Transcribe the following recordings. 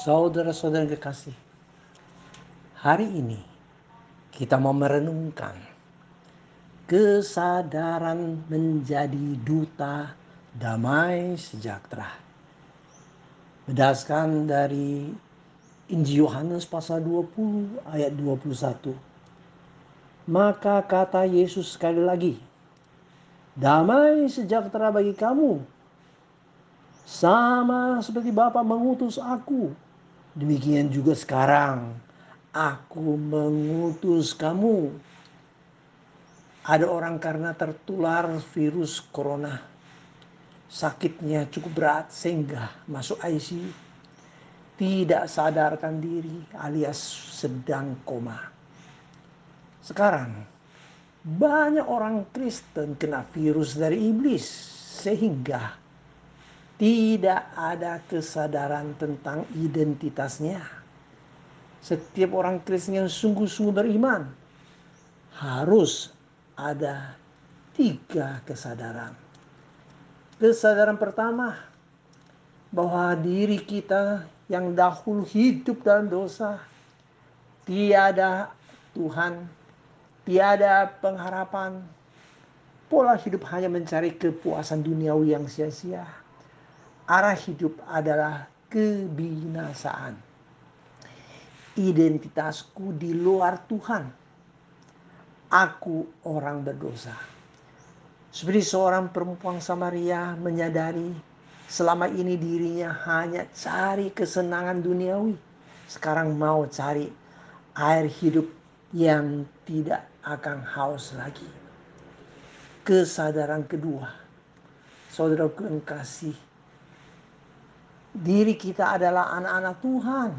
Saudara-saudara kekasih, hari ini kita mau merenungkan kesadaran menjadi duta damai sejahtera. Berdasarkan dari Injil Yohanes pasal 20 ayat 21. Maka kata Yesus sekali lagi, damai sejahtera bagi kamu sama seperti Bapa mengutus aku, demikian juga sekarang aku mengutus kamu. Ada orang karena tertular virus corona, sakitnya cukup berat sehingga masuk ICU, tidak sadarkan diri alias sedang koma. Sekarang banyak orang Kristen kena virus dari iblis sehingga tidak ada kesadaran tentang identitasnya. Setiap orang Kristen yang sungguh-sungguh beriman harus ada tiga kesadaran. Kesadaran pertama bahwa diri kita yang dahulu hidup dalam dosa, tiada Tuhan, tiada pengharapan, pola hidup hanya mencari kepuasan duniawi yang sia-sia arah hidup adalah kebinasaan. Identitasku di luar Tuhan. Aku orang berdosa. Seperti seorang perempuan Samaria menyadari selama ini dirinya hanya cari kesenangan duniawi. Sekarang mau cari air hidup yang tidak akan haus lagi. Kesadaran kedua, saudaraku yang kasih, diri kita adalah anak-anak Tuhan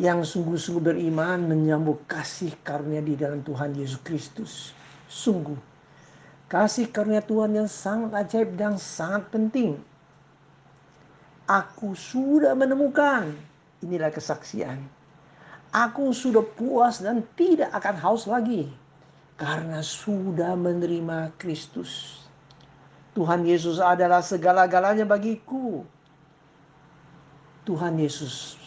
yang sungguh-sungguh beriman menyambut kasih karunia di dalam Tuhan Yesus Kristus. Sungguh, kasih karunia Tuhan yang sangat ajaib dan sangat penting. Aku sudah menemukan, inilah kesaksian. Aku sudah puas dan tidak akan haus lagi karena sudah menerima Kristus. Tuhan Yesus adalah segala-galanya bagiku. Tuhan Yesus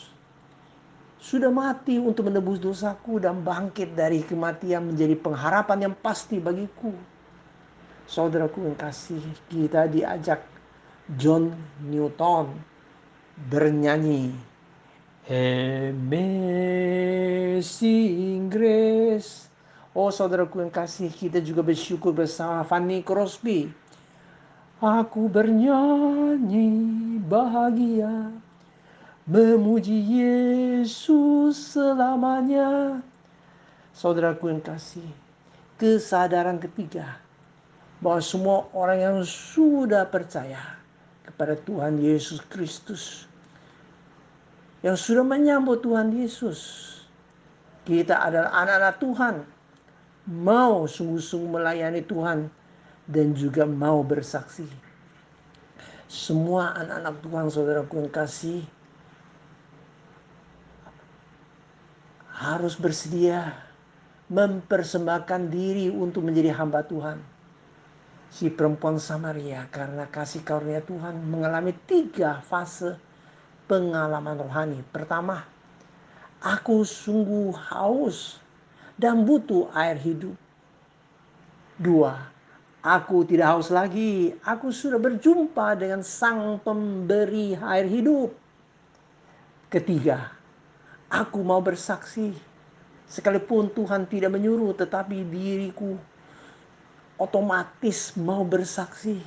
sudah mati untuk menebus dosaku dan bangkit dari kematian menjadi pengharapan yang pasti bagiku. Saudaraku yang kasih, kita diajak John Newton bernyanyi Amazing Grace. Oh saudaraku yang kasih, kita juga bersyukur bersama Fanny Crosby. Aku bernyanyi bahagia memuji Yesus selamanya. Saudaraku yang kasih, kesadaran ketiga bahwa semua orang yang sudah percaya kepada Tuhan Yesus Kristus, yang sudah menyambut Tuhan Yesus, kita adalah anak-anak Tuhan, mau sungguh-sungguh melayani Tuhan dan juga mau bersaksi. Semua anak-anak Tuhan saudaraku yang kasih harus bersedia mempersembahkan diri untuk menjadi hamba Tuhan. Si perempuan Samaria karena kasih karunia Tuhan mengalami tiga fase pengalaman rohani. Pertama, aku sungguh haus dan butuh air hidup. Dua, aku tidak haus lagi. Aku sudah berjumpa dengan sang pemberi air hidup. Ketiga, Aku mau bersaksi. Sekalipun Tuhan tidak menyuruh, tetapi diriku otomatis mau bersaksi.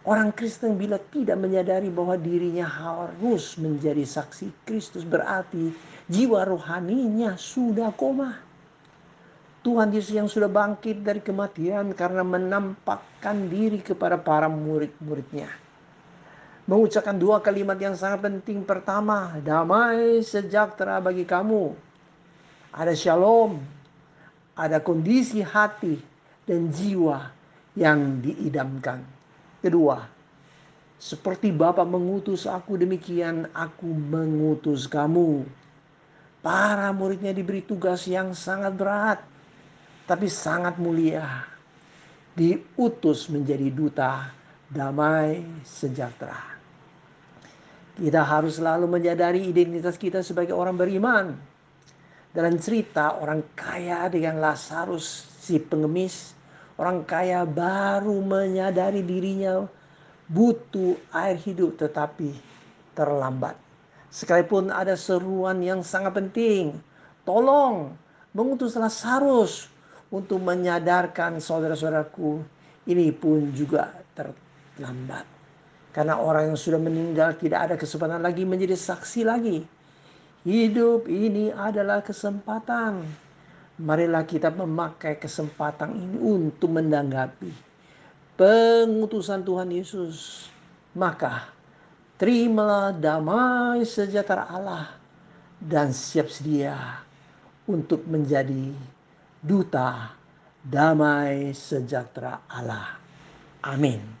Orang Kristen bila tidak menyadari bahwa dirinya harus menjadi saksi Kristus berarti jiwa rohaninya sudah koma. Tuhan Yesus yang sudah bangkit dari kematian karena menampakkan diri kepada para murid-muridnya mengucapkan dua kalimat yang sangat penting. Pertama, damai sejahtera bagi kamu. Ada shalom, ada kondisi hati dan jiwa yang diidamkan. Kedua, seperti Bapa mengutus aku demikian aku mengutus kamu. Para muridnya diberi tugas yang sangat berat tapi sangat mulia. Diutus menjadi duta damai sejahtera. Kita harus selalu menyadari identitas kita sebagai orang beriman. Dalam cerita orang kaya dengan Lazarus si pengemis, orang kaya baru menyadari dirinya butuh air hidup tetapi terlambat. Sekalipun ada seruan yang sangat penting, tolong mengutus Lazarus untuk menyadarkan saudara-saudaraku, ini pun juga terlambat. Karena orang yang sudah meninggal tidak ada kesempatan lagi menjadi saksi lagi. Hidup ini adalah kesempatan. Marilah kita memakai kesempatan ini untuk menanggapi pengutusan Tuhan Yesus. Maka terimalah damai sejahtera Allah dan siap sedia untuk menjadi duta damai sejahtera Allah. Amin.